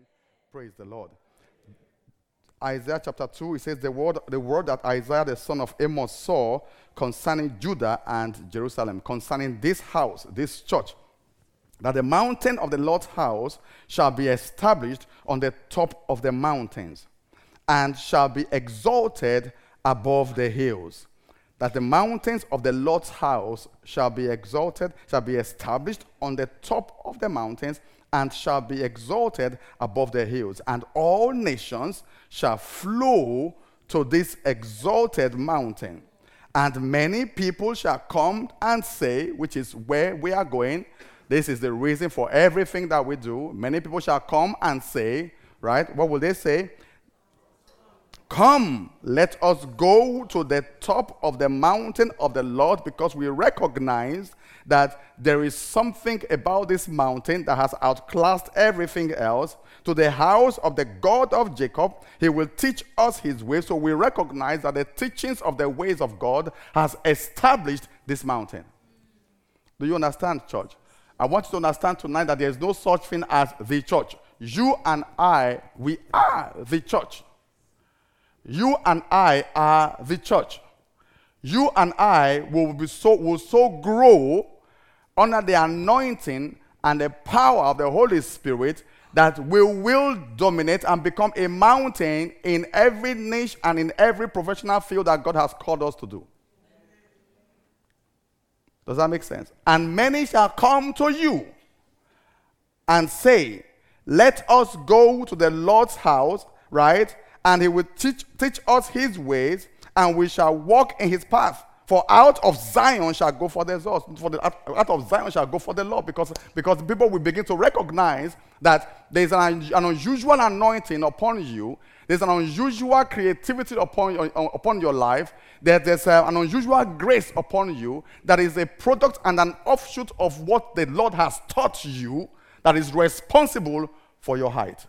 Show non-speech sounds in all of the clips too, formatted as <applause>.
Amen. Praise the Lord. Isaiah chapter 2, it says, the word, the word that Isaiah the son of Amos saw concerning Judah and Jerusalem, concerning this house, this church, that the mountain of the Lord's house shall be established on the top of the mountains and shall be exalted above the hills. That the mountains of the Lord's house shall be exalted, shall be established on the top of the mountains and shall be exalted above the hills. And all nations shall flow to this exalted mountain. And many people shall come and say, which is where we are going. This is the reason for everything that we do. Many people shall come and say, right? What will they say? Come, let us go to the top of the mountain of the Lord because we recognize that there is something about this mountain that has outclassed everything else. To the house of the God of Jacob, he will teach us his ways. So we recognize that the teachings of the ways of God has established this mountain. Do you understand, church? I want you to understand tonight that there is no such thing as the church. You and I, we are the church. You and I are the church. You and I will be so will so grow under the anointing and the power of the Holy Spirit that we will dominate and become a mountain in every niche and in every professional field that God has called us to do. Does that make sense? And many shall come to you and say, Let us go to the Lord's house, right? And he will teach, teach us his ways, and we shall walk in his path. For out of Zion shall go for the Lord. For the, out of Zion shall go for the Lord. Because, because people will begin to recognize that there's an, an unusual anointing upon you. There's an unusual creativity upon, uh, upon your life. There, there's a, an unusual grace upon you that is a product and an offshoot of what the Lord has taught you that is responsible for your height.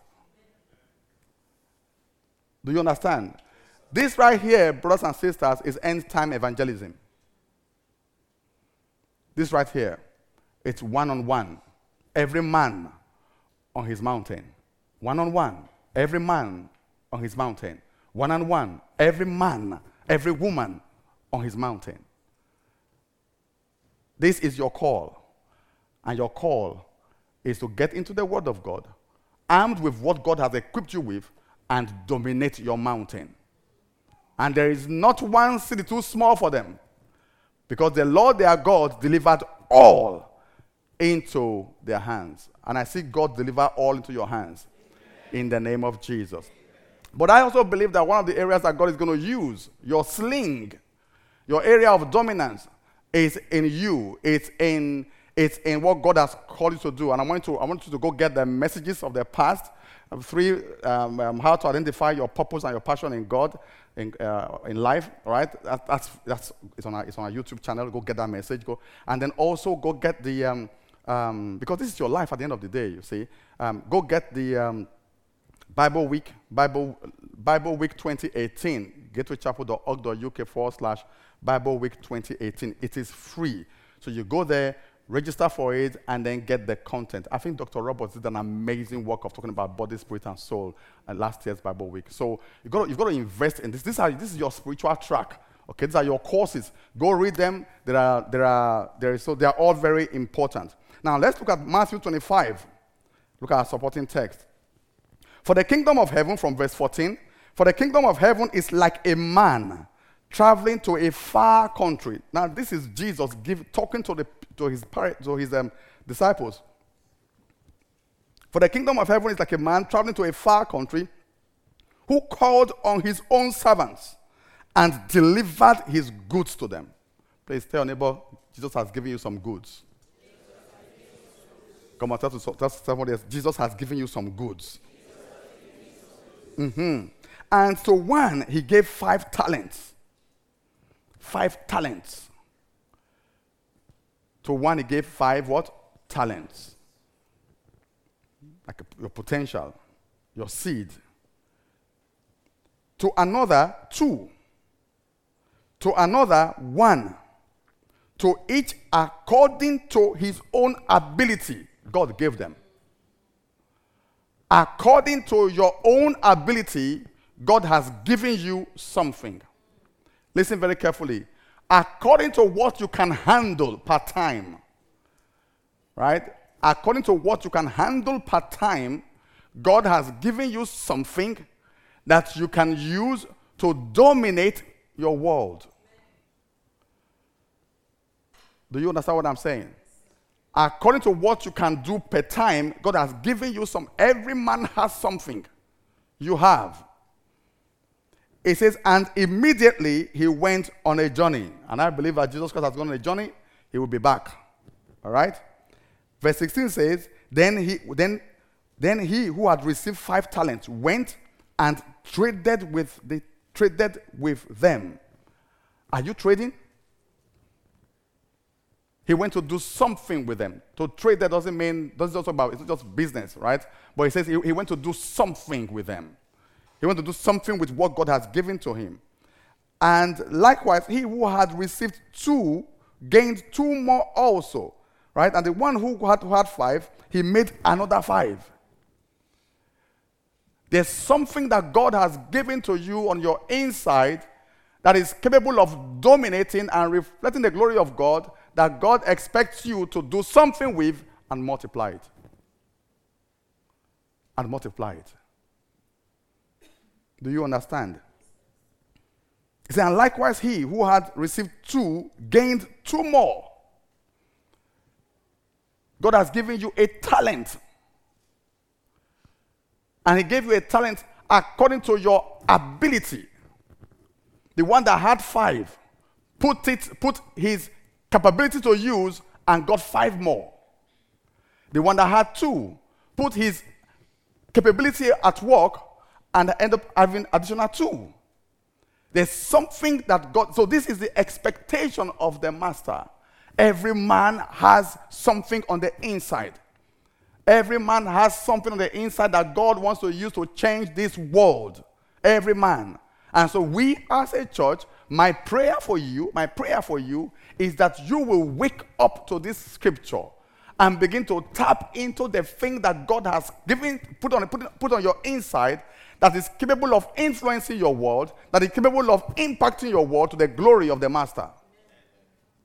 Do you understand? This right here, brothers and sisters, is end time evangelism. This right here, it's one on one. Every man on his mountain. One on one. Every man on his mountain. One on one. Every man, every woman on his mountain. This is your call. And your call is to get into the Word of God, armed with what God has equipped you with, and dominate your mountain. And there is not one city too small for them. Because the Lord their God delivered all into their hands. And I see God deliver all into your hands in the name of Jesus. But I also believe that one of the areas that God is going to use, your sling, your area of dominance, is in you. It's in, it's in what God has called you to do. And I want, to, I want you to go get the messages of the past. Three, um, um, how to identify your purpose and your passion in God in, uh, in life, right? That, that's, that's, it's, on our, it's on our YouTube channel. Go get that message. Go. And then also go get the, um, um, because this is your life at the end of the day, you see. Um, go get the um, Bible Week, Bible, Bible Week 2018, gatewaychapel.org.uk forward slash Bible Week 2018. It is free. So you go there, register for it, and then get the content. I think Dr. Roberts did an amazing work of talking about body, spirit, and soul at last year's Bible week. So you've got to, you've got to invest in this. This, are, this is your spiritual track. Okay, these are your courses. Go read them. There are, there are, there is, so they are all very important. Now let's look at Matthew 25. Look at our supporting text. For the kingdom of heaven, from verse 14, for the kingdom of heaven is like a man traveling to a far country. Now, this is Jesus give, talking to the to his, to his um, disciples. For the kingdom of heaven is like a man traveling to a far country who called on his own servants and delivered his goods to them. Please tell your neighbor, Jesus has given you some goods. Come on, tell, to, tell somebody else, Jesus has given you some goods. Mm-hmm. And so one, he gave five talents. Five talents. To one, he gave five what? Talents. Like your potential, your seed. To another, two. To another, one. To each according to his own ability, God gave them. according to your own ability, God has given you something. Listen very carefully. According to what you can handle per time, right? According to what you can handle per time, God has given you something that you can use to dominate your world. Do you understand what I'm saying? According to what you can do per time, God has given you some. Every man has something. You have. It says, and immediately he went on a journey. And I believe that Jesus Christ has gone on a journey, he will be back. All right? Verse 16 says, then he, then, then he who had received five talents went and traded with, the, traded with them. Are you trading? He went to do something with them. To trade that doesn't mean, doesn't talk about, it's just business, right? But he says he, he went to do something with them. He went to do something with what God has given to him. And likewise, he who had received two gained two more also, right? And the one who had, who had five, he made another five. There's something that God has given to you on your inside that is capable of dominating and reflecting the glory of God that God expects you to do something with and multiply it. And multiply it. Do you understand? He said, and likewise, he who had received two gained two more. God has given you a talent. And he gave you a talent according to your ability. The one that had five put it, put his capability to use and got five more. The one that had two put his capability at work and I end up having additional two. There's something that God, so this is the expectation of the master. Every man has something on the inside. Every man has something on the inside that God wants to use to change this world. Every man. And so we as a church, my prayer for you, my prayer for you is that you will wake up to this scripture and begin to tap into the thing that God has given, put on, put, put on your inside that is capable of influencing your world, that is capable of impacting your world to the glory of the Master.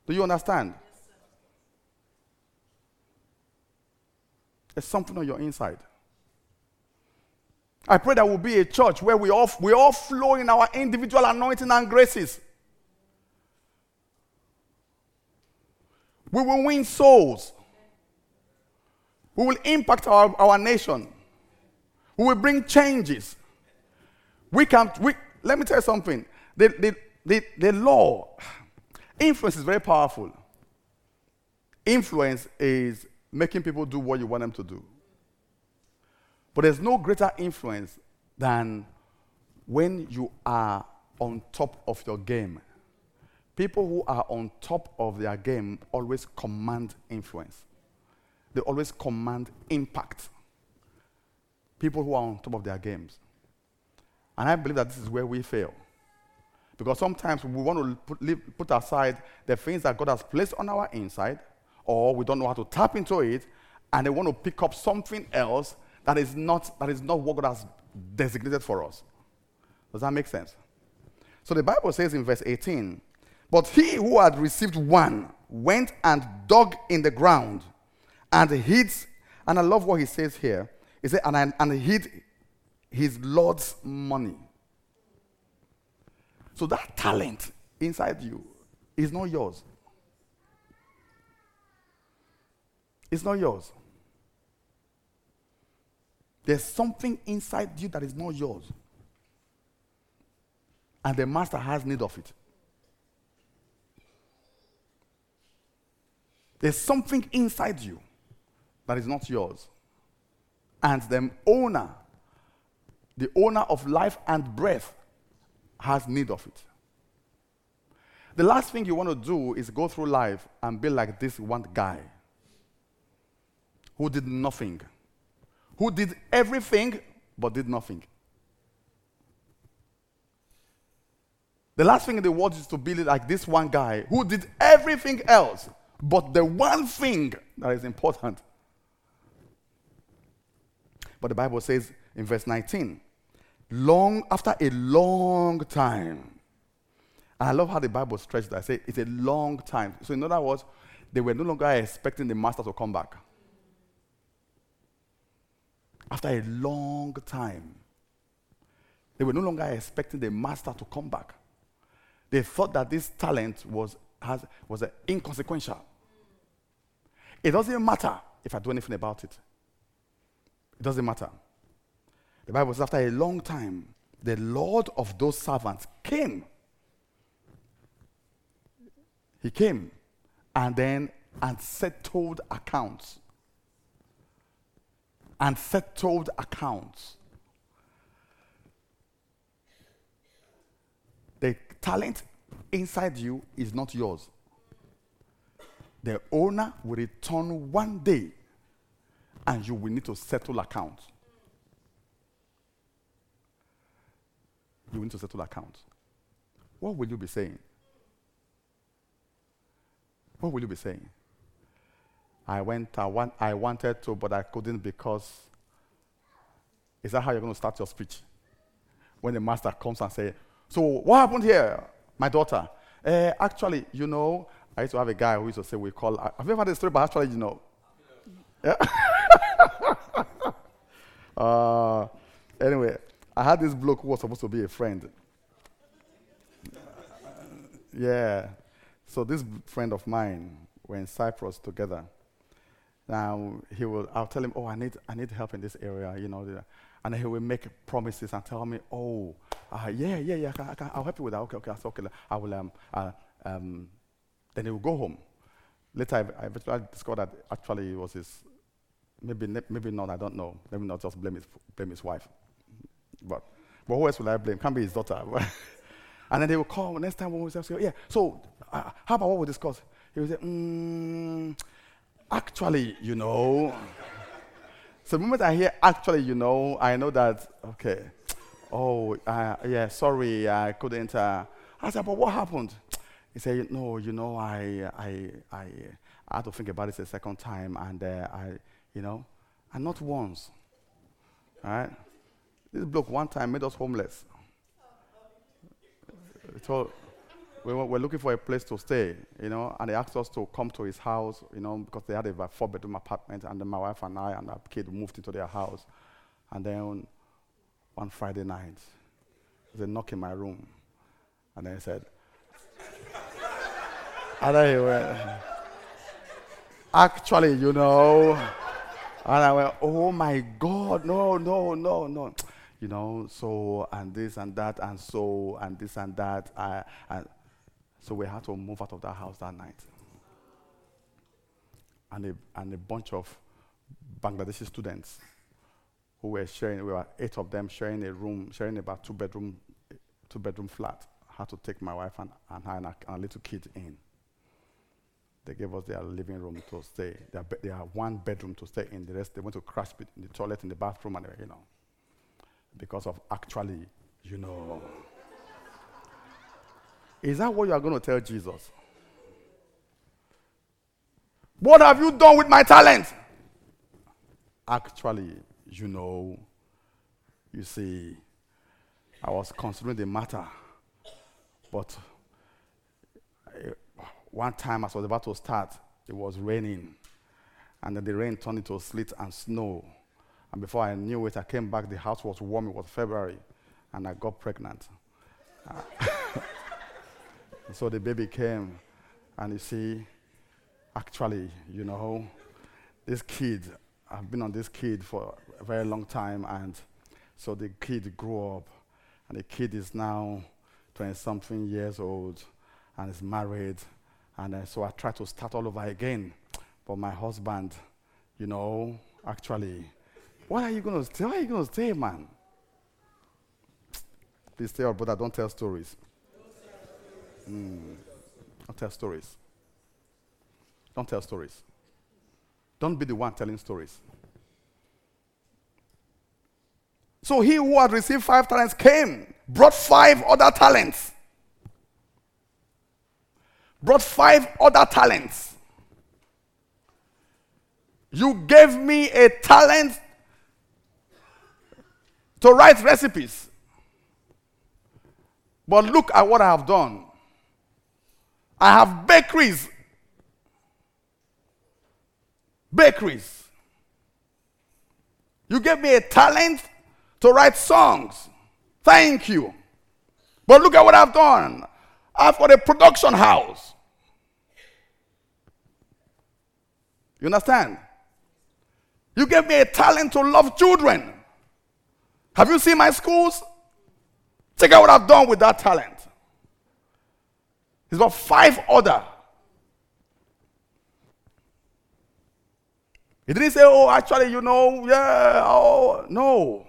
Do you understand? There's something on your inside. I pray that we'll be a church where we all, we all flow in our individual anointing and graces. We will win souls. We will impact our, our nation. We will bring changes. We can, we, let me tell you something. The, the, the, the law, influence is very powerful. Influence is making people do what you want them to do. But there's no greater influence than when you are on top of your game. People who are on top of their game always command influence, they always command impact. People who are on top of their games. And I believe that this is where we fail. Because sometimes we want to put, leave, put aside the things that God has placed on our inside, or we don't know how to tap into it, and they want to pick up something else that is not, that is not what God has designated for us. Does that make sense? So the Bible says in verse 18, but he who had received one went and dug in the ground and hid, and I love what he says here. He said, and, and hid his Lord's money. So that talent inside you is not yours. It's not yours. There's something inside you that is not yours. And the master has need of it. There's something inside you that is not yours. And the owner, the owner of life and breath, has need of it. The last thing you want to do is go through life and be like this one guy who did nothing, who did everything but did nothing. The last thing in the world is to be like this one guy who did everything else but the one thing that is important. But the Bible says in verse 19, long after a long time. And I love how the Bible stretches that. I say it's a long time. So in other words, they were no longer expecting the master to come back. After a long time, they were no longer expecting the master to come back. They thought that this talent was, has, was inconsequential. It doesn't matter if I do anything about it. It doesn't matter. The Bible says, after a long time, the Lord of those servants came. He came and then and settled accounts. And settled accounts. The talent inside you is not yours. The owner will return one day and you will need to settle accounts. You need to settle accounts. What will you be saying? What will you be saying? I went, I, want, I wanted to, but I couldn't because. Is that how you're going to start your speech? When the master comes and says, So, what happened here, my daughter? Uh, actually, you know, I used to have a guy who used to say, We call. Have you ever heard the story? But actually, you know. <laughs> Yeah. <laughs> uh, anyway, I had this bloke who was supposed to be a friend. yeah. So this friend of mine, we're in Cyprus together. Now he will, I'll tell him, oh, I need, I need help in this area, you know, and he will make promises and tell me, oh, uh, yeah, yeah, yeah, I can, I can, I'll help you with that. Okay, okay, okay. I will, um, uh, um, then he will go home. Later, I, I discovered that actually it was his, maybe, maybe not, I don't know. Maybe not just blame his, blame his wife. But, but who else will I blame? Can't be his daughter. <laughs> and then they will call next time say, yeah, so uh, how about what we discuss? He will say, mm, actually, you know. so the moment I hear actually, you know, I know that, okay, oh, uh, yeah, sorry, I couldn't. Uh, I said, but what happened? He said, no, you know, I, I, I, I had to think about it a second time, and uh, I, you know, and not once. All right? This bloke one time made us homeless. So we were, looking for a place to stay, you know, and he asked us to come to his house, you know, because they had a four bedroom apartment, and then my wife and I and our kid moved into their house. And then one Friday night, there's a knock in my room, and then he said, and then he went, actually, you know, and I went, oh my God, no, no, no, no you know, so and this and that and so and this and that. Uh, and so we had to move out of that house that night. And a, and a bunch of Bangladeshi students who were sharing, we were eight of them sharing a room, sharing about two bedroom, two bedroom flat. had to take my wife and, and her and a, little kid in. They gave us their living room to stay. They, be, they had one bedroom to stay in. The rest, they went to crash in the toilet, in the bathroom, and you know because of actually, you know. Is that what you are going to tell Jesus? What have you done with my talent? Actually, you know, you see, I was considering the matter, but uh, one time as I was about to start, it was raining, and then the rain turned into sleet and snow. And before I knew it, I came back. The house was warm. It was February. And I got pregnant. Uh, <laughs> so the baby came. And you see, actually, you know, this kid, I've been on this kid for a very long time. And so the kid grew up. And the kid is now 20 something years old and is married. And uh, so I tried to start all over again. But my husband, you know, actually, what are you going to say? What are you going to say, man? Please tell your brother, don't tell stories. Mm. Don't tell stories. Don't tell stories. Don't be the one telling stories. So he who had received five talents came, brought five other talents. Brought five other talents. You gave me a talent to write recipes. But look at what I have done. I have bakeries. Bakeries. You gave me a talent to write songs. Thank you. But look at what I've done. I've got a production house. You understand? You gave me a talent to love children. Have you seen my schools? Check out what I've done with that talent. It's got five other. He didn't say, oh, actually, you know, yeah, oh, no.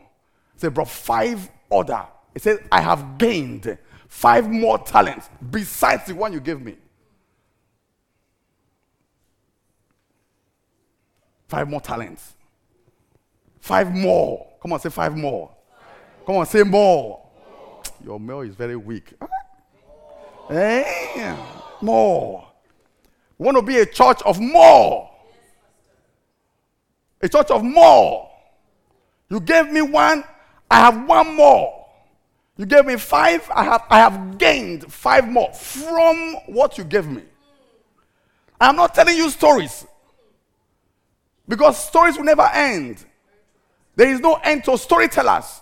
He said, brought five other. He said, I have gained five more talents besides the one you gave me. Five more talents. Five more. Come on, say five more. Come on, say more. more. Your mail is very weak. Eh? More. We want to be a church of more. A church of more. You gave me one, I have one more. You gave me five, I have, I have gained five more from what you gave me. I'm not telling you stories because stories will never end. There is no end to storytellers.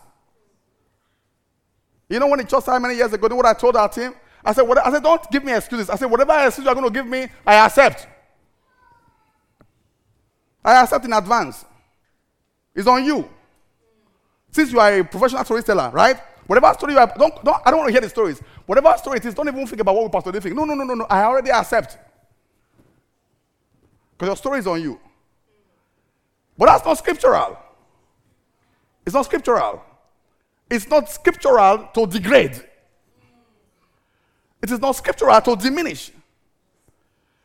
You know when the church started many years ago, what I told our team? I said, what, I said, don't give me excuses. I said, whatever excuse you're going to give me, I accept. I accept in advance. It's on you. Since you are a professional storyteller, right? Whatever story you have, don't, don't, I don't want to hear the stories. Whatever story it is, don't even think about what we pastor think. No, no, no, no, no. I already accept. Because your story is on you. But that's not scriptural. It's not scriptural. It's not scriptural to degrade. It is not scriptural to diminish.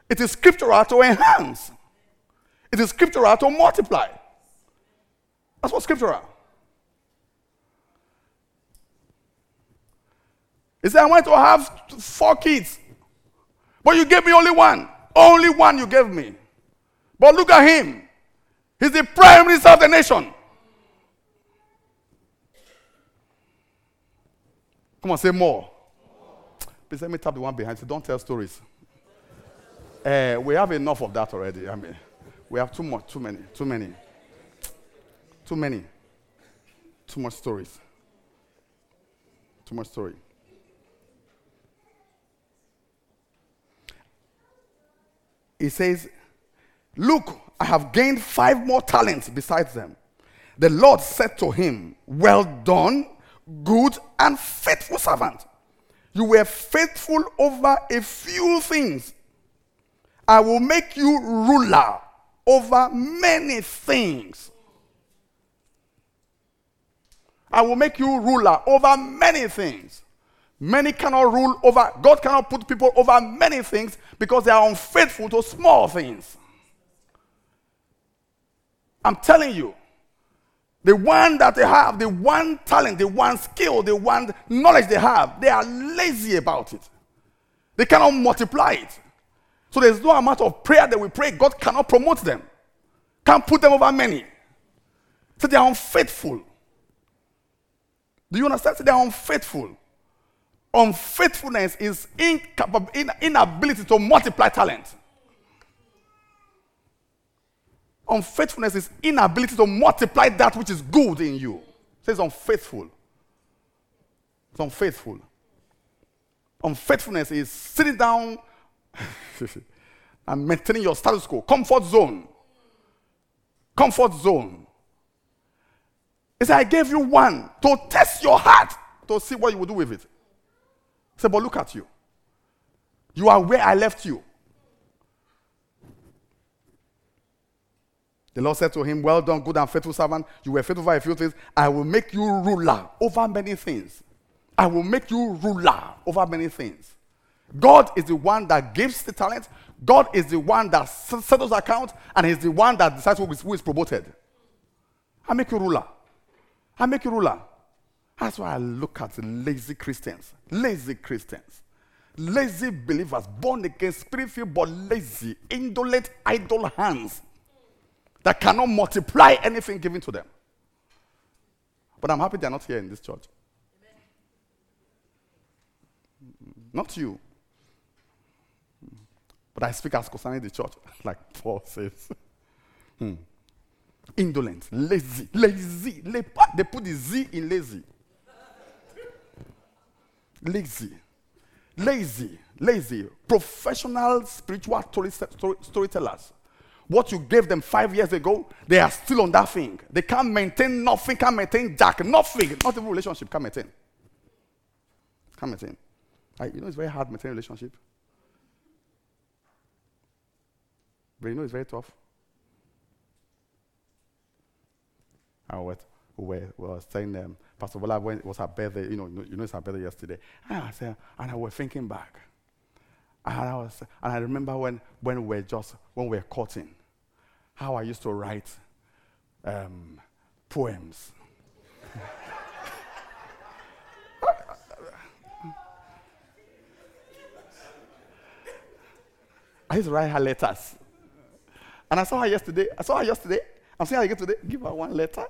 It is scriptural to enhance. It is scriptural to multiply. That's what scriptural. He said, I want to have four kids. But you gave me only one. Only one you gave me. But look at him. He's the prime minister of the nation. Come on, say more. Please let me tap the one behind. So don't tell stories. Uh, we have enough of that already. I mean, we have too much, too many, too many, too many, too much stories. Too much story. He says, Look, I have gained five more talents besides them. The Lord said to him, Well done, good and faithful servant. You were faithful over a few things. I will make you ruler over many things. I will make you ruler over many things. Many cannot rule over, God cannot put people over many things because they are unfaithful to small things. I'm telling you, the one that they have, the one talent, the one skill, the one knowledge they have, they are lazy about it. They cannot multiply it. So there's no amount of prayer that we pray, God cannot promote them, can't put them over many. So they are unfaithful. Do you understand? So they are unfaithful. Unfaithfulness is incapab- inability to multiply talent. Unfaithfulness is inability to multiply that which is good in you. It says unfaithful. It's unfaithful. Unfaithfulness is sitting down <laughs> and maintaining your status quo. Comfort zone. Comfort zone. He said, I gave you one to test your heart to see what you will do with it. He said, but look at you. You are where I left you. The Lord said to him, Well done, good and faithful servant. You were faithful for a few things. I will make you ruler over many things. I will make you ruler over many things. God is the one that gives the talent. God is the one that settles accounts, and He's the one that decides who is, who is promoted. I make you ruler. I make you ruler. That's why I look at lazy Christians. Lazy Christians. Lazy believers, born again, spirit filled, but lazy, indolent, idle hands that cannot multiply anything given to them. But I'm happy they're not here in this church. Not you. But I speak as concerning the church, <laughs> like Paul says. hmm. Indolent, lazy, lazy. They put the Z in lazy. Lazy. Lazy. Lazy. Professional spiritual story, story, storytellers. What you gave them five years ago, they are still on that thing. They can't maintain nothing, can't maintain jack, nothing. Not even relationship, can't maintain. Can't maintain. you know it's very hard to maintain a relationship. But you know it's very tough. I was, we were saying, um, Pastor Bola, when it was her birthday, you know, you know it's her birthday yesterday. And I said, and I was thinking back. And I, was, and I remember when, when we were just, when we were courting, how I used to write um, poems. I used to write her letters. And I saw her yesterday. I saw her yesterday. I'm seeing her again today. Give her one letter.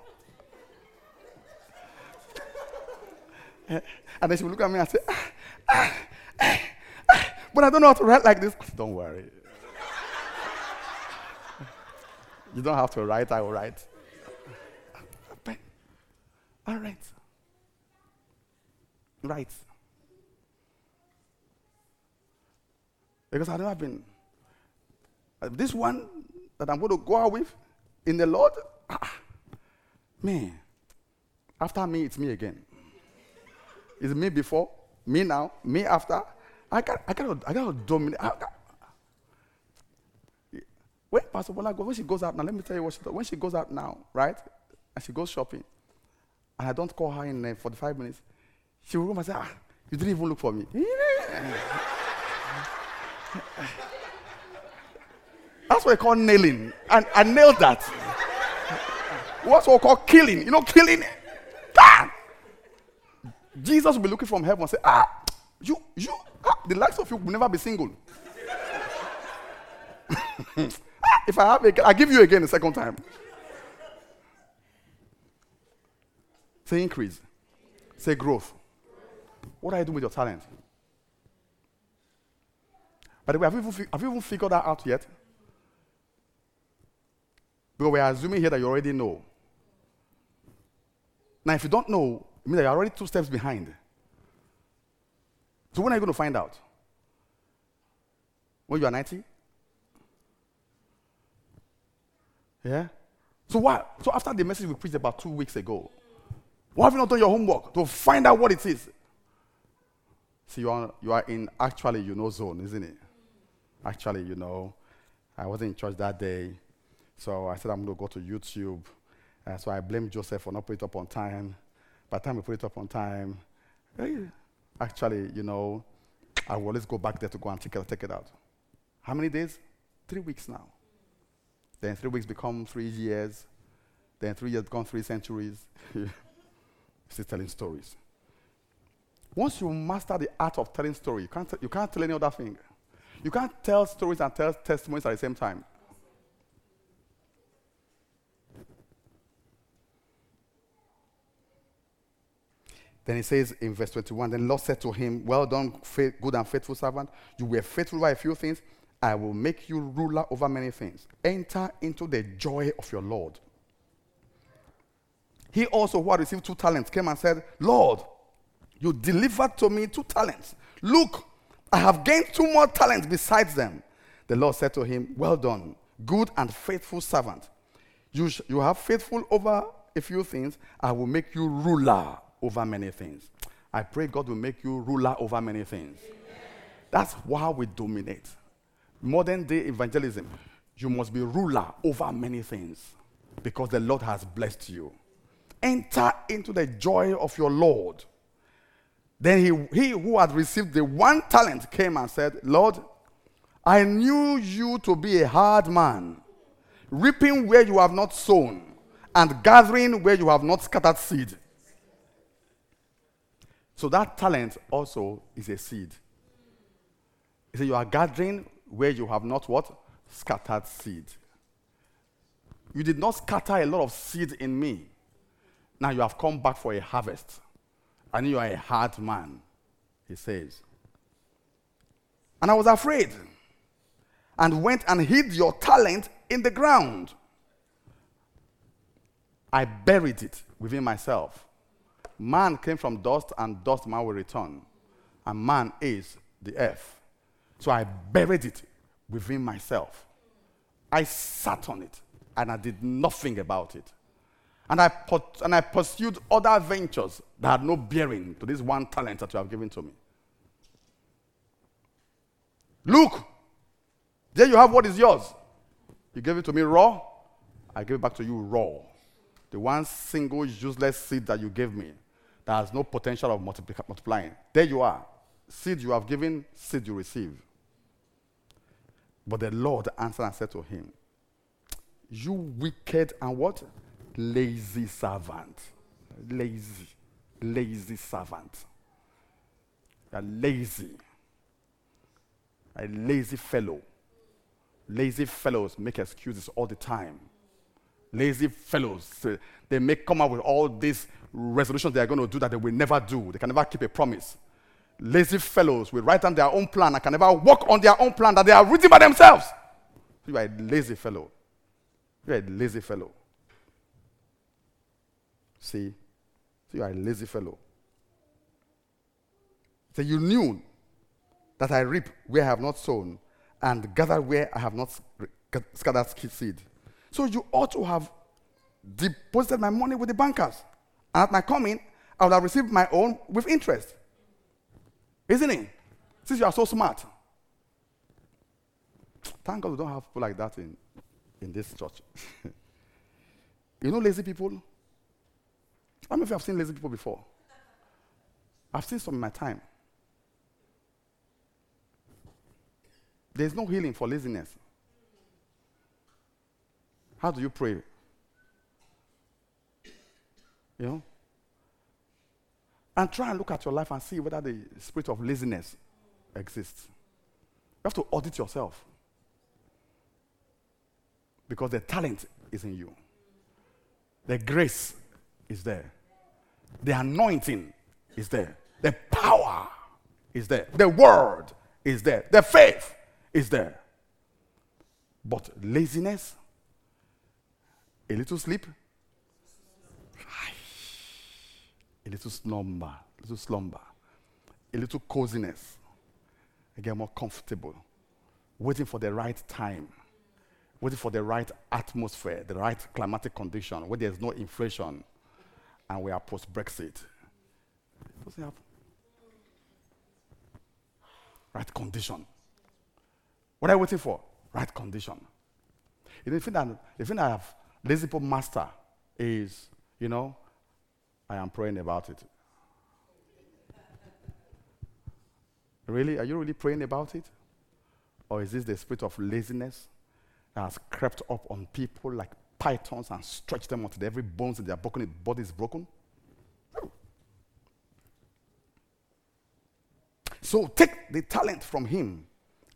and then she would look at me and say, ah, ah, ah, ah, but I don't know how to write like this. Don't worry. You don't have to write, I will write. All right. Right. Because I've never been. Uh, this one that I'm going to go out with in the Lord, ah, man, after me, it's me again. It's me before, me now, me after. I got, I got, I got to dominate. I when Pastor Bola goes, when she goes out now, let me tell you what she does. When she goes out now, right, and she goes shopping, and I don't call her in uh, 45 minutes, she will come and say, ah, you didn't even look for me. <laughs> That's what I call nailing. And I nailed that. What's what we call killing. You know, killing. Ah! Jesus will be looking from heaven and say, ah, you, you, ah, the likes of you will never be single. <laughs> if I have a, I give you again the second time. Say increase. Say growth. What are you doing with your talent? By the way, have you even, have you even figured that out yet? Because we're assuming here that you already know. Now, if you don't know, it means that you're already two steps behind. So when are you going to find out? When you are 90? Yeah? So what? So after the message we preached about two weeks ago, why have you not done your homework to find out what it is? See, you are, you are in actually you know zone, isn't it? Actually, you know, I wasn't in church that day, so I said I'm going to go to YouTube. Uh, so I blamed Joseph for not putting it up on time. By the time we put it up on time, hey, actually, you know, I will always go back there to go and check it, take it out. How many days? Three weeks now. Then three weeks become three years. Then three years become three centuries. <laughs> Still telling stories. Once you master the art of telling story, you can't, t- you can't tell any other thing. You can't tell stories and tell testimonies at the same time. Then he says in verse 21, Then Lord said to him, Well done, good and faithful servant. You were faithful by a few things. I will make you ruler over many things. Enter into the joy of your Lord. He also, who had received two talents, came and said, Lord, you delivered to me two talents. Look, I have gained two more talents besides them. The Lord said to him, Well done, good and faithful servant. You, sh- you have faithful over a few things. I will make you ruler over many things. I pray God will make you ruler over many things. Amen. That's why we dominate modern day evangelism, you must be ruler over many things because the Lord has blessed you. Enter into the joy of your Lord. Then he, he who had received the one talent came and said, Lord, I knew you to be a hard man, reaping where you have not sown, and gathering where you have not scattered seed. So that talent also is a seed. He said, You are gathering where you have not what? Scattered seed. You did not scatter a lot of seed in me. Now you have come back for a harvest, and you are a hard man, he says. And I was afraid and went and hid your talent in the ground. I buried it within myself. Man came from dust, and dust man will return. And man is the earth. So I buried it within myself. I sat on it, and I did nothing about it. And I, put, and I pursued other ventures that had no bearing to this one talent that you have given to me. Look, there you have what is yours. You gave it to me raw, I give it back to you raw. The one single useless seed that you gave me that has no potential of multiplying. There you are. Seed you have given, seed you receive. But the Lord answered and said to him, You wicked and what? Lazy servant. Lazy. Lazy servant. You're lazy. A lazy fellow. Lazy fellows make excuses all the time. Lazy fellows, eh, they may come up with all these resolutions they are going to do that they will never do. They can never keep a promise. Lazy fellows will write down their own plan and can never work on their own plan that they are written by themselves. You are a lazy fellow. You are a lazy fellow. See? You are a lazy fellow. So you knew that I reap where I have not sown and gather where I have not scattered seed. So you ought to have deposited my money with the bankers. And at my coming, I would have received my own with interest. Isn't it? Since you are so smart. Thank God we don't have people like that in, in this church. <laughs> you know lazy people? How many of you have seen lazy people before? I've seen some in my time. There's no healing for laziness. How do you pray? You know? And try and look at your life and see whether the spirit of laziness exists. You have to audit yourself. Because the talent is in you, the grace is there, the anointing is there, the power is there, the word is there, the faith is there. But laziness, a little sleep, a little slumber, a little slumber, a little coziness. I get more comfortable, waiting for the right time, waiting for the right atmosphere, the right climatic condition, where there's no inflation, and we are post Brexit. Doesn't happen. Right condition. What are you waiting for? Right condition. The thing that, the thing I have lazy people master is, you know, I am praying about it. really? Are you really praying about it? Or is this the spirit of laziness that has crept up on people like pythons and stretched them until every bones in their broken body is broken? So take the talent from him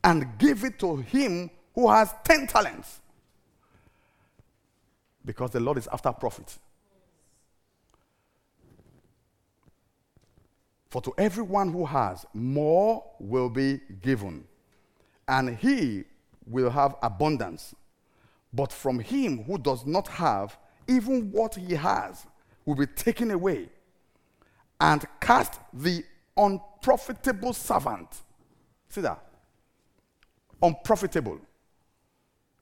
and give it to him who has 10 talents. Because the Lord is after profit. For to everyone who has, more will be given, and he will have abundance. But from him who does not have, even what he has will be taken away. And cast the unprofitable servant. See that? Unprofitable.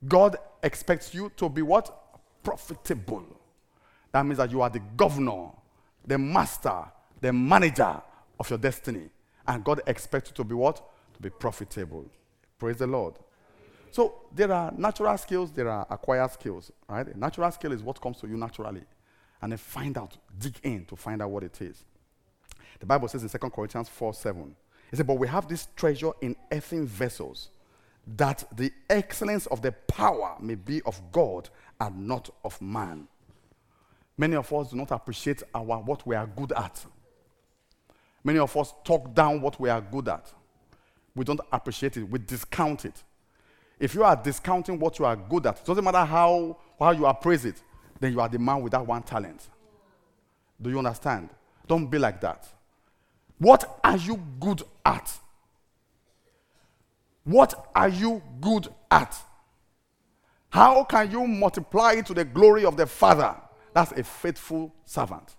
God expects you to be what? Profitable. That means that you are the governor, the master, the manager of your destiny. And God expects you to be what? To be profitable. Praise the Lord. So there are natural skills, there are acquired skills. Right? A natural skill is what comes to you naturally. And then find out, dig in to find out what it is. The Bible says in 2 Corinthians 4 7, it says, But we have this treasure in earthen vessels, that the excellence of the power may be of God and not of man. Many of us do not appreciate our what we are good at. Many of us talk down what we are good at. We don't appreciate it, we discount it. If you are discounting what you are good at, it doesn't matter how, how you appraise it, then you are the man with that one talent. Do you understand? Don't be like that. What are you good at? What are you good at? How can you multiply it to the glory of the Father? That's a faithful servant.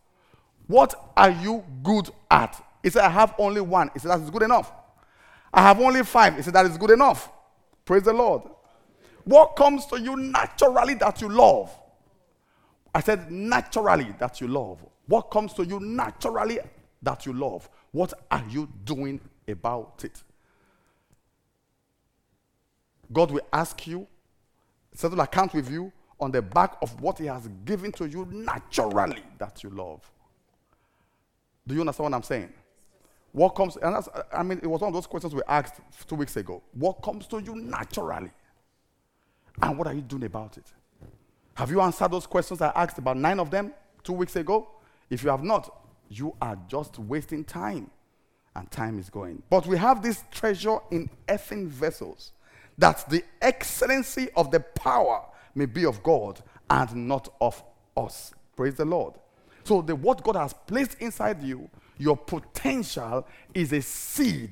What are you good at? He said, I have only one. He said, That is good enough. I have only five. He said, That is good enough. Praise the Lord. What comes to you naturally that you love? I said, naturally that you love. What comes to you naturally that you love? What are you doing about it? God will ask you, settle account with you on the back of what He has given to you naturally that you love. Do you understand what I'm saying? What comes, and that's, I mean, it was one of those questions we asked two weeks ago. What comes to you naturally? And what are you doing about it? Have you answered those questions I asked about nine of them two weeks ago? If you have not, you are just wasting time. And time is going. But we have this treasure in earthen vessels, that the excellency of the power may be of God and not of us. Praise the Lord. So, the what God has placed inside you, your potential is a seed.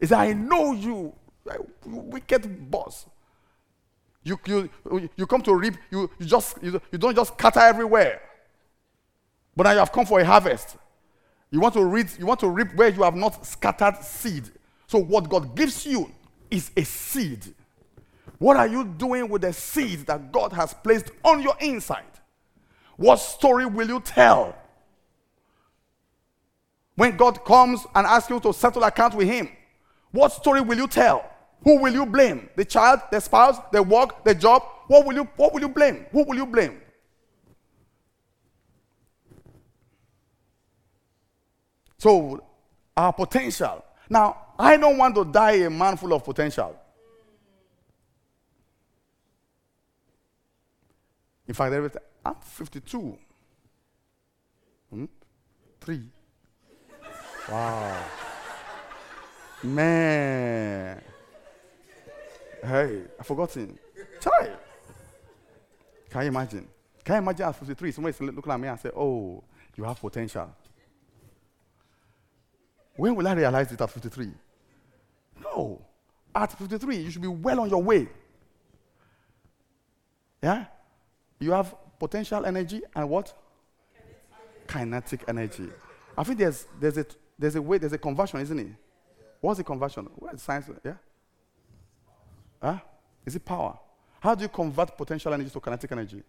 Is I know you, you wicked boss. You, you, you come to reap, you, you, just, you, you don't just scatter everywhere. But now you have come for a harvest. You want to reap, you want to reap where you have not scattered seed. So what God gives you is a seed. What are you doing with the seed that God has placed on your inside? What story will you tell? When God comes and asks you to settle account with Him, what story will you tell? Who will you blame? The child, the spouse, the work, the job? What will you, what will you blame? Who will you blame? So, our potential. Now, I don't want to die a man full of potential. In fact, I'm 52. Hmm? Three. Wow. Man. Hey, I forgot him. Child. Can you imagine? Can you imagine at 53, somebody looking at me and say, Oh, you have potential. When will I realize it at 53? No. At 53, you should be well on your way. Yeah? You have potential energy and what? Kinetic, energy. I think there's, there's, a, there's a way, there's a conversion, isn't it? What's the conversion? Where's science? Yeah? Huh? Is it power? How do you convert potential energy to kinetic energy?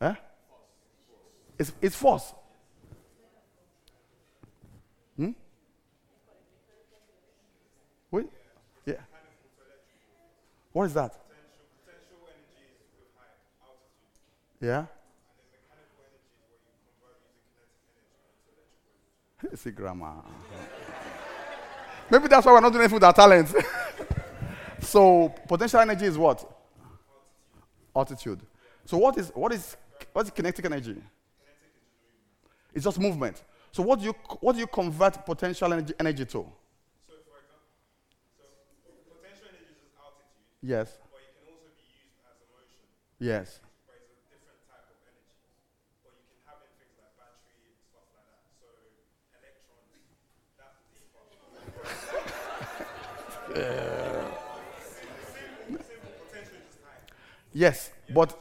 Huh? It's, it's force. Hmm? Wait. Yeah. What is that? Yeah? <laughs> See grammar. Maybe that's why we're not doing anything with our talents. <laughs> so potential energy is what? Altitude. So what is what is what is kinetic energy? It's just movement. So what do you what do you convert potential energy, energy to? So for example, so potential energy is altitude. Yes. But it can also be used as a motion. Yes. But it's a different type of energy. But you can have in things like battery and stuff like that. So electrons, that's the deep high. Yes. But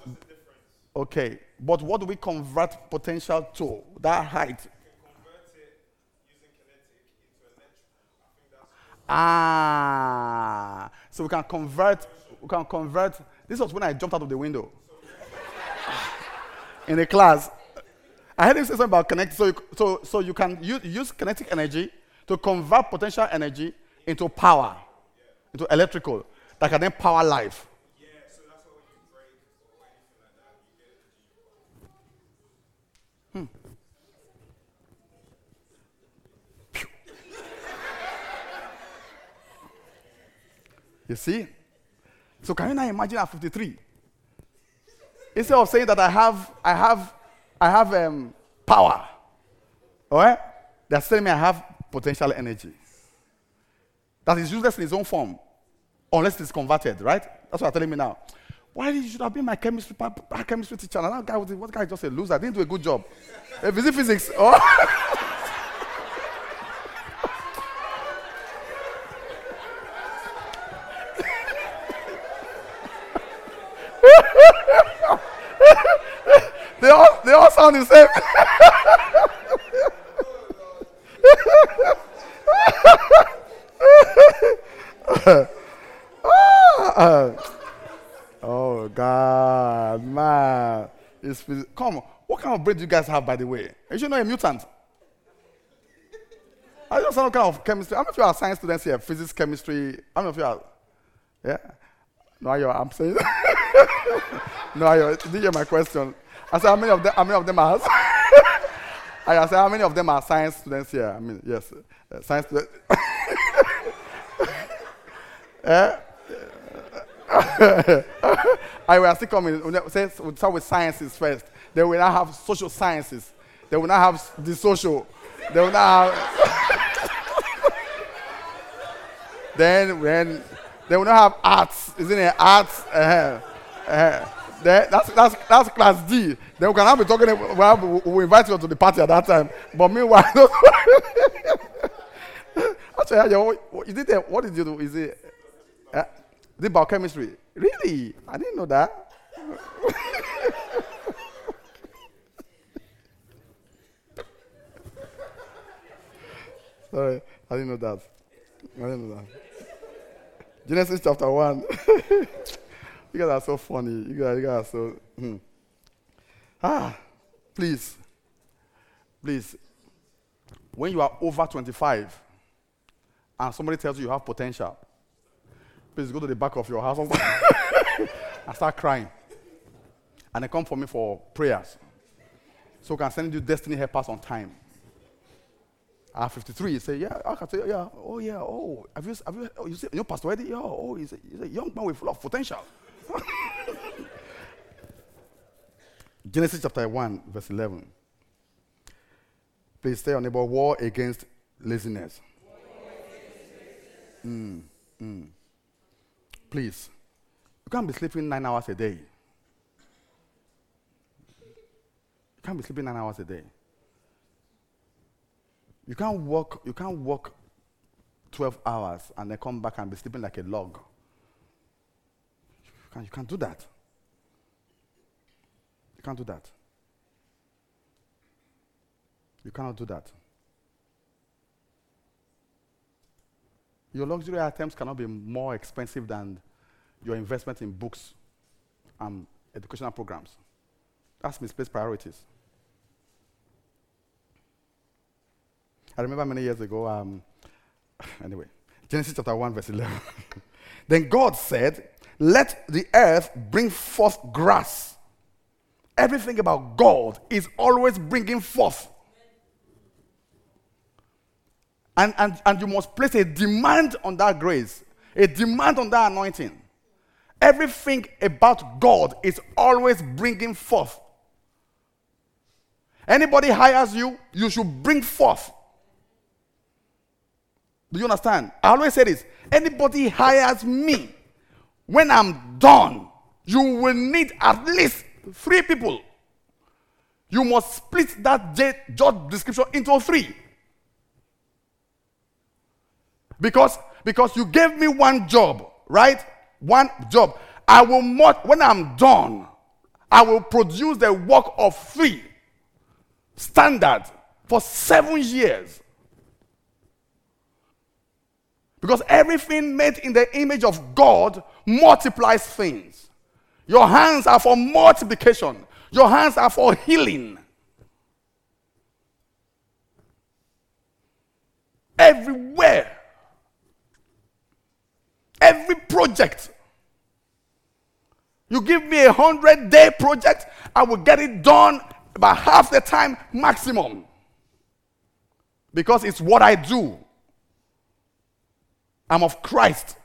okay. But what do we convert potential to? That height. Ah. So we can convert. We can convert. This was when I jumped out of the window <laughs> in the class. I heard him say something about kinetic. So, you, so, so you can use, use kinetic energy to convert potential energy into power, into electrical, that can then power life. yeah. So that's why when you break or anything like that, you get energy. You see? So can you now imagine at 53? Instead of saying that I have, I have, I have um, power, all right? They're telling me I have potential energy. That is useless in its own form, unless it's converted, right? That's what they're telling me now. Why you should have been my chemistry, my chemistry teacher? And that guy was what guy just a loser. Didn't do a good job. Eh, a physics, physics. Oh. <laughs> they all they all sound the same. <laughs> oh God, It's, come. What kind of brain do you guys have, by the way? Are You know a mutant. I just know kind of chemistry. How many of you are science students here? Physics, chemistry. How many of you are? Yeah. No, you're, I'm saying. <laughs> no, I did you hear my question? I said, how many of them, how many of them are? <laughs> I said, how many of them are science students here? I mean, yes, uh, science students. <laughs> eh? <laughs> I will still come Say, we'll start with sciences first. Then we now have social sciences. Then we now have the social. Then we now have. <laughs> then when then we now have arts, isn't it? Arts. Uh, uh, that's, that's, that's class D. Then we can have be talking, well, we invite you to the party at that time. But meanwhile, <laughs> actually, what, is it, what did you do? Is it, uh, biochemistry? Really? I didn't know that. <laughs> Sorry, I didn't know that. I didn't know that. Genesis chapter 1. <laughs> You guys are so funny. You guys, you guys are so. Hmm. Ah, please, please. When you are over 25 and somebody tells you you have potential, please go to the back of your house and <laughs> start crying. And they come for me for prayers. So I can send you destiny helpers on time. At 53, you say, yeah, I can say, yeah, oh yeah, oh, have you, have you, oh, you see, you pastor Eddie? Yeah, oh, he's a, he's a young man with a lot of potential. <laughs> Genesis chapter 1, verse 11. Please stay on about war against laziness. Mm, mm. Please. You can't be sleeping nine hours a day. You can't be sleeping nine hours a day. You can't work, you can't work 12 hours and then come back and be sleeping like a log. You can't, you can't do that. You can't do that. You cannot do that. Your luxury items cannot be more expensive than your investment in books and educational programs. That's misplaced priorities. I remember many years ago, um, <sighs> anyway, Genesis chapter 1, verse 11. <laughs> then God said, Let the earth bring forth grass. Everything about God is always bringing forth. And, and, and you must place a demand on that grace, a demand on that anointing. Everything about God is always bringing forth. Anybody hires you, you should bring forth. Do you understand? I always say this anybody hires me, when I'm done, you will need at least three people. You must split that job description into three. Because, because you gave me one job, right? One job. I will, when I'm done, I will produce the work of three standard for seven years. Because everything made in the image of God multiplies things. Your hands are for multiplication, your hands are for healing. Everywhere, every project. You give me a hundred day project, I will get it done by half the time maximum. Because it's what I do. I'm of Christ.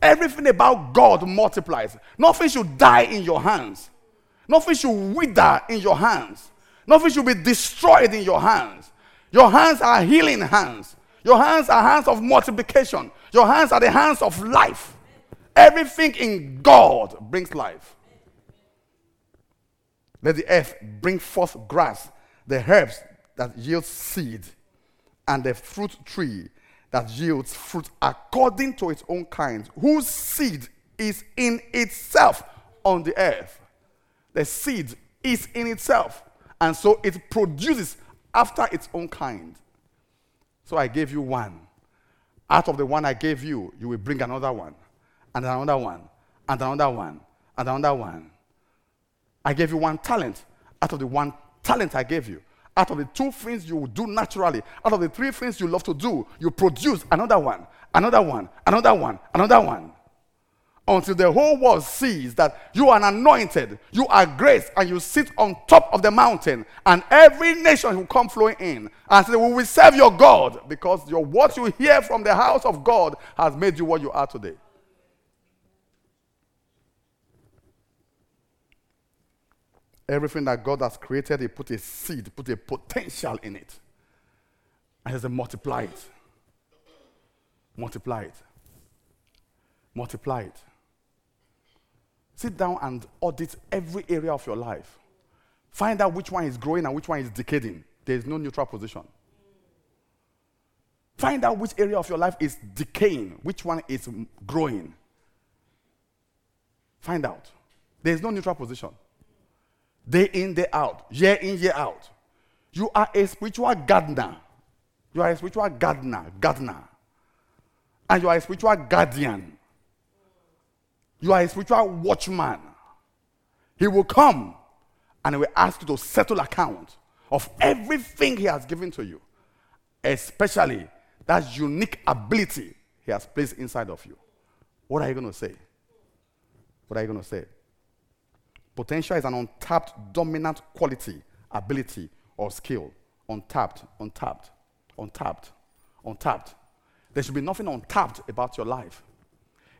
Everything about God multiplies. Nothing should die in your hands. Nothing should wither in your hands. Nothing should be destroyed in your hands. Your hands are healing hands. Your hands are hands of multiplication. Your hands are the hands of life. Everything in God brings life. Let the earth bring forth grass, the herbs that yield seed, and the fruit tree that yields fruit according to its own kind, whose seed is in itself on the earth. The seed is in itself, and so it produces after its own kind. So I gave you one. Out of the one I gave you, you will bring another one, and another one, and another one, and another one. I gave you one talent. Out of the one talent I gave you, out of the two things you do naturally, out of the three things you love to do, you produce another one, another one, another one, another one until the whole world sees that you are anointed, you are graced, and you sit on top of the mountain, and every nation will come flowing in and say, We will serve your God because your, what you hear from the house of God has made you what you are today. Everything that God has created, He put a seed, put a potential in it. And He said, Multiply it. Multiply it. Multiply it. Sit down and audit every area of your life. Find out which one is growing and which one is decaying. There is no neutral position. Find out which area of your life is decaying, which one is growing. Find out. There is no neutral position. Day in, day out, year in, year out. You are a spiritual gardener. You are a spiritual gardener, gardener. And you are a spiritual guardian. You are a spiritual watchman. He will come and he will ask you to settle account of everything he has given to you, especially that unique ability he has placed inside of you. What are you going to say? What are you going to say? Potential is an untapped, dominant quality, ability, or skill. Untapped, untapped, untapped, untapped. There should be nothing untapped about your life.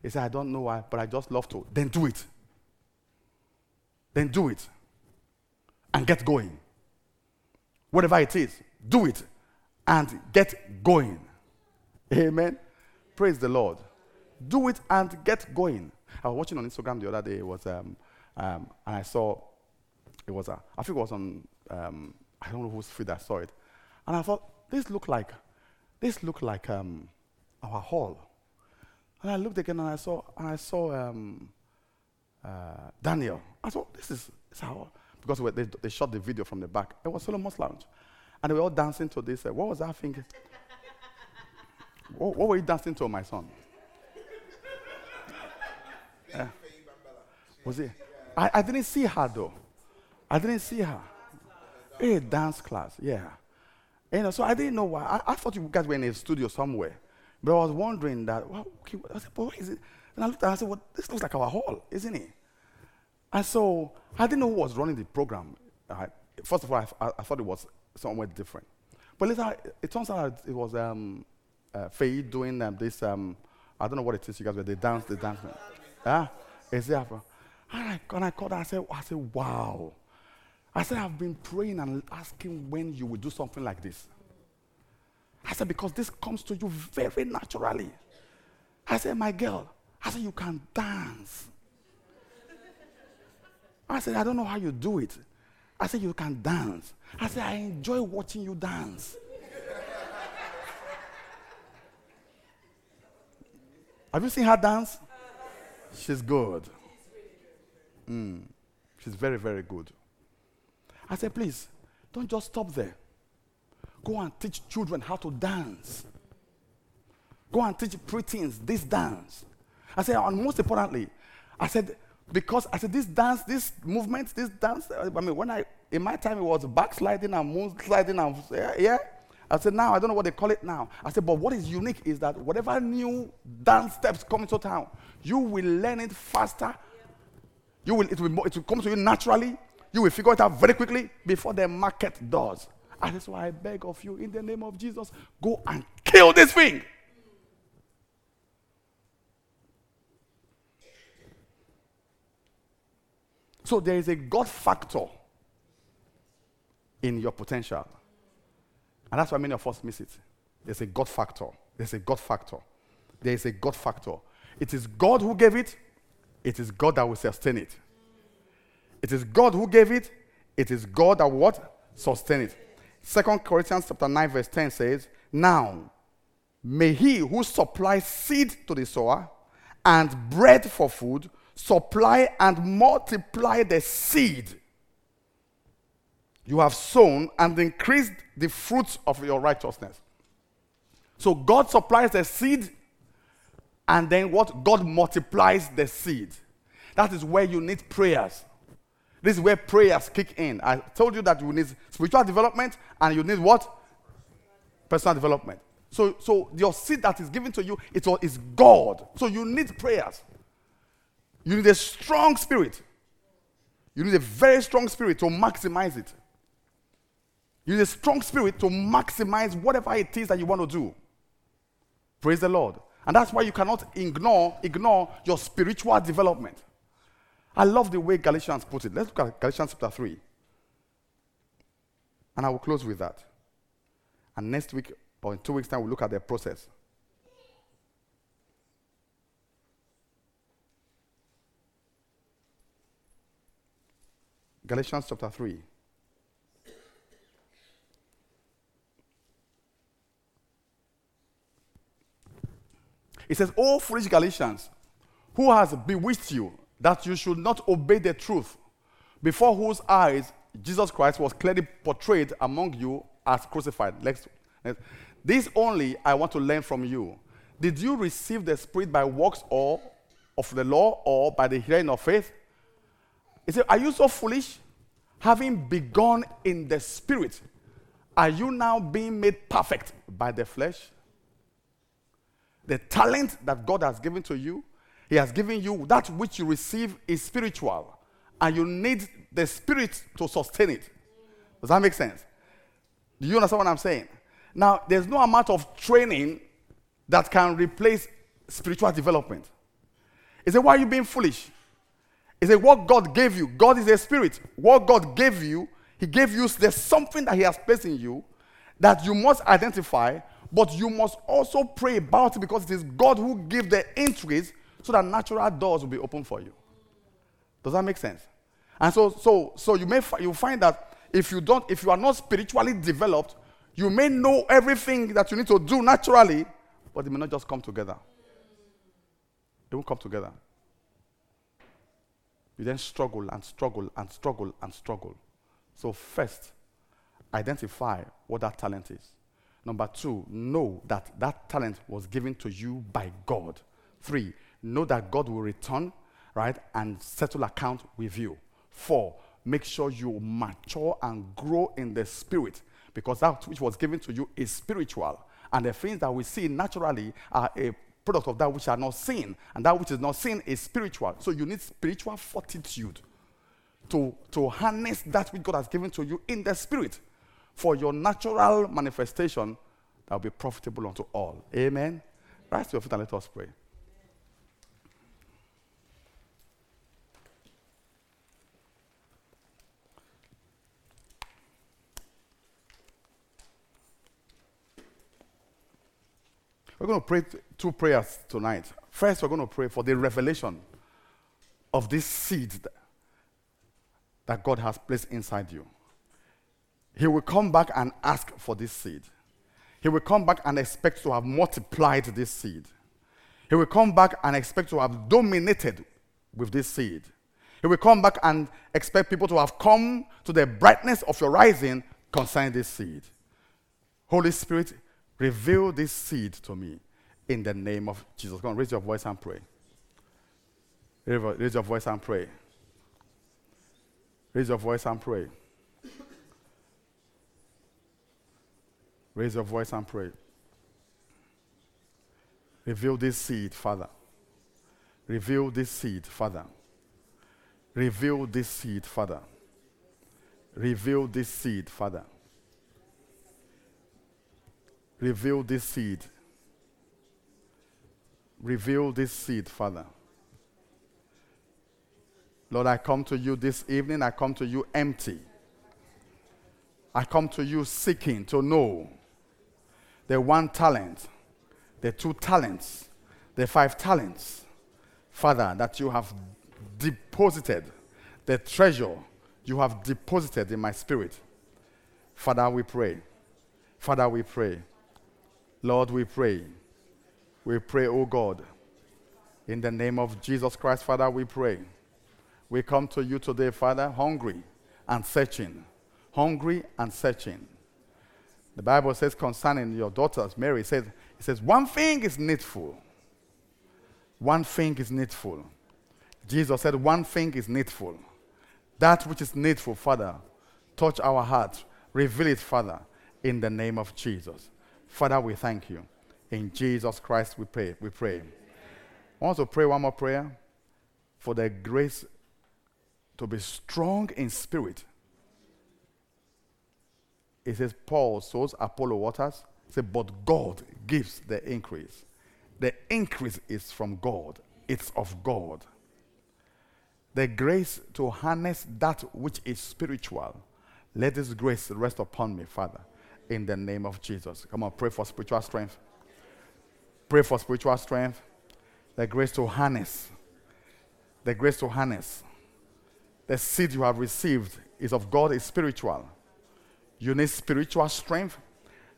He said, I don't know why, but I just love to. Then do it. Then do it. And get going. Whatever it is, do it and get going. Amen. Praise the Lord. Do it and get going. I was watching on Instagram the other day. It was, um, um, and I saw, it was, a, I think it was on, um, I don't know whose feed I saw it. And I thought, this looked like, this looked like um, our hall. And I looked again and I saw, and I saw um, uh, Daniel. I thought, this is, this how, because they, they shot the video from the back. It was Solomon's Lounge. And they were all dancing to this. Uh, what was that thing? what, what, were you dancing to, my son? Yeah. <laughs> Was it? I, I didn't see her though. I didn't see her. A dance class, yeah. You know, so I didn't know why. I, I thought you guys were in a studio somewhere. But I was wondering that, well, okay, I said, but what is it? And I looked at I said, well, this looks like our hall, isn't it? And so I didn't know who was running the program. First of all, I, I, thought it was somewhere different. But later, it turns out it was um, uh, Faye doing um, this, um, I don't know what it is you guys, but they dance, they dance. Yeah? Is it And I, and I called her, I said, I said, wow. I said, I've been praying and asking when you will do something like this. I said, because this comes to you very naturally. I said, my girl, I said, you can dance. I said, I don't know how you do it. I said, you can dance. I said, I enjoy watching you dance. Have you seen her dance? She's good. Mm. She's very, very good. I said, please, don't just stop there. Go and teach children how to dance. Go and teach preteens this dance. I said, and most importantly, I said, because I said, this dance, this movement, this dance, I mean, when I, in my time, it was backsliding and moonsliding and, yeah. I said, now, I don't know what they call it now. I said, but what is unique is that whatever new dance steps come into town, you will learn it faster. You will, it, will, it will come to you naturally. You will figure it out very quickly before the market does. And that's why I beg of you, in the name of Jesus, go and kill this thing. So there is a God factor in your potential. And that's why many of us miss it. There's a God factor. There's a God factor. There is a God factor. It is God who gave it, it is God that will sustain it. It is God who gave it, it is God that will what? Sustain it. Second Corinthians chapter 9, verse 10 says, Now may he who supplies seed to the sower and bread for food supply and multiply the seed you have sown and increase the fruits of your righteousness. So God supplies the seed, and then what? God multiplies the seed. That is where you need prayers. This is where prayers kick in. I told you that you need spiritual development and you need what? Personal development. So, so your seed that is given to you it is God. So you need prayers. You need a strong spirit. You need a very strong spirit to maximize it. You need a strong spirit to maximize whatever it is that you want to do. Praise the Lord. And that's why you cannot ignore, ignore your spiritual development. I love the way Galatians put it. Let's look at Galatians chapter 3. And I will close with that. And next week, or in two weeks' time, we'll look at the process. Galatians chapter 3. It says, Oh, foolish Galatians, who has bewitched you that you should not obey the truth, before whose eyes Jesus Christ was clearly portrayed among you as crucified? This only I want to learn from you. Did you receive the Spirit by works or of the law or by the hearing of faith? He said, Are you so foolish? Having begun in the Spirit, are you now being made perfect by the flesh? The talent that God has given to you, He has given you that which you receive is spiritual, and you need the Spirit to sustain it. Does that make sense? Do you understand what I'm saying? Now, there's no amount of training that can replace spiritual development. He said, Why you being foolish? He said, What God gave you, God is a spirit. What God gave you, He gave you, there's something that He has placed in you that you must identify but you must also pray about it because it is God who gives the increase so that natural doors will be open for you. Does that make sense? And so, so, so you may fi- you find that if you don't, if you are not spiritually developed, you may know everything that you need to do naturally, but it may not just come together. It won't come together. You then struggle and struggle and struggle and struggle. So first, identify what that talent is. Number two, know that that talent was given to you by God. Three, know that God will return, right, and settle account with you. Four, make sure you mature and grow in the spirit because that which was given to you is spiritual. And the things that we see naturally are a product of that which are not seen. And that which is not seen is spiritual. So you need spiritual fortitude to, to harness that which God has given to you in the spirit for your natural manifestation that will be profitable unto all. Amen. Rise to your feet and let us pray. We're going to pray two prayers tonight. First, we're going to pray for the revelation of this seed that God has placed inside you he will come back and ask for this seed. He will come back and expect to have multiplied this seed. He will come back and expect to have dominated with this seed. He will come back and expect people to have come to the brightness of your rising concerning this seed. Holy Spirit, reveal this seed to me in the name of Jesus. Come on, raise your voice and pray. Raise your voice and pray. Raise your voice and pray. Raise your voice and pray. Reveal this seed, Father. Reveal this seed, Father. Reveal this seed, Father. Reveal this seed, Father. Reveal this seed. Reveal this seed, Father. Lord, I come to you this evening. I come to you empty. I come to you seeking to know the one talent, the two talents, the five talents, Father, that you have deposited the treasure you have deposited in my spirit. Father, we pray. Father, we pray. Lord, we pray. We pray, O God, in the name of Jesus Christ, Father, we pray. We come to you today, Father, hungry and searching. Hungry and searching. The Bible says concerning your daughters, Mary says, it says, one thing is needful. One thing is needful. Jesus said, one thing is needful. That which is needful, Father, touch our hearts. Reveal it, Father, in the name of Jesus. Father, we thank you. In Jesus Christ we pray. We pray. I want to pray one more prayer for the grace to be strong in spirit. It says, Paul sows, Apollo waters. It says, but God gives the increase. The increase is from God, it's of God. The grace to harness that which is spiritual. Let this grace rest upon me, Father, in the name of Jesus. Come on, pray for spiritual strength. Pray for spiritual strength. The grace to harness. The grace to harness. The seed you have received is of God, is spiritual. You need spiritual strength,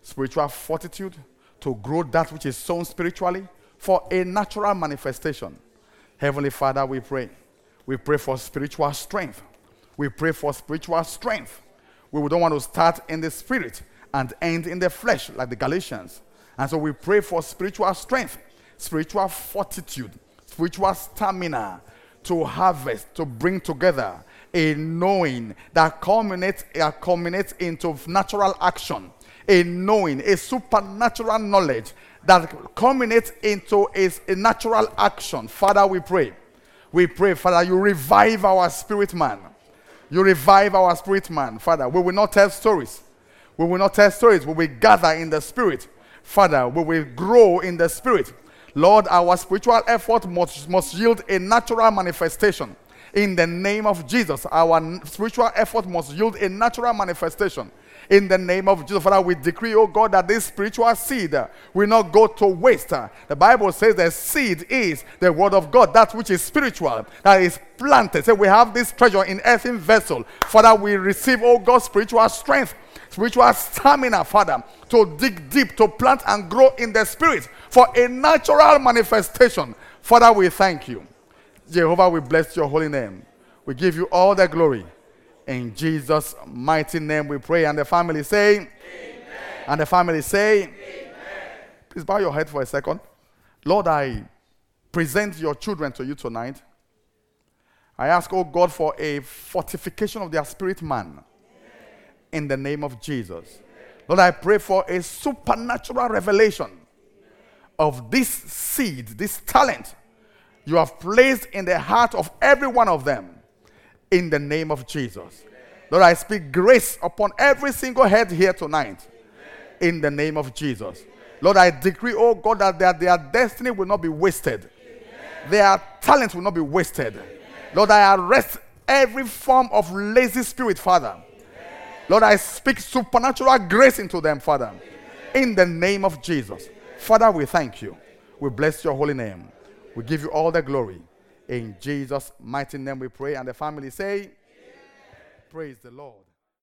spiritual fortitude to grow that which is sown spiritually for a natural manifestation. Heavenly Father, we pray. We pray for spiritual strength. We pray for spiritual strength. We don't want to start in the spirit and end in the flesh like the Galatians. And so we pray for spiritual strength, spiritual fortitude, spiritual stamina to harvest, to bring together a knowing that culminates, culminates into natural action, a knowing, a supernatural knowledge that culminates into a, a natural action. Father, we pray. We pray, Father, you revive our spirit man. You revive our spirit man, Father. We will not tell stories. We will not tell stories. We will gather in the spirit. Father, we will grow in the spirit. Lord, our spiritual effort must, must yield a natural manifestation. In the name of Jesus, our spiritual effort must yield a natural manifestation. In the name of Jesus, Father, we decree, oh God, that this spiritual seed uh, will not go to waste. Uh, the Bible says the seed is the word of God, that which is spiritual, that is planted. So we have this treasure in earthen vessel. Father, we receive, oh God, spiritual strength spiritual stamina, Father, to dig deep, to plant and grow in the spirit for a natural manifestation. Father, we thank you. Jehovah, we bless your holy name. We give you all the glory. In Jesus' mighty name we pray. And the family say, Amen. And the family say, Amen. Please bow your head for a second. Lord, I present your children to you tonight. I ask, oh God, for a fortification of their spirit man in the name of Jesus. Lord, I pray for a supernatural revelation of this seed, this talent you have placed in the heart of every one of them in the name of Jesus. Lord, I speak grace upon every single head here tonight in the name of Jesus. Lord, I decree, oh God, that their, their destiny will not be wasted, their talent will not be wasted. Lord, I arrest every form of lazy spirit, Father. Lord, I speak supernatural grace into them, Father, in the name of Jesus. Father, we thank you. We bless your holy name. We give you all the glory. In Jesus' mighty name we pray. And the family say. Praise the Lord.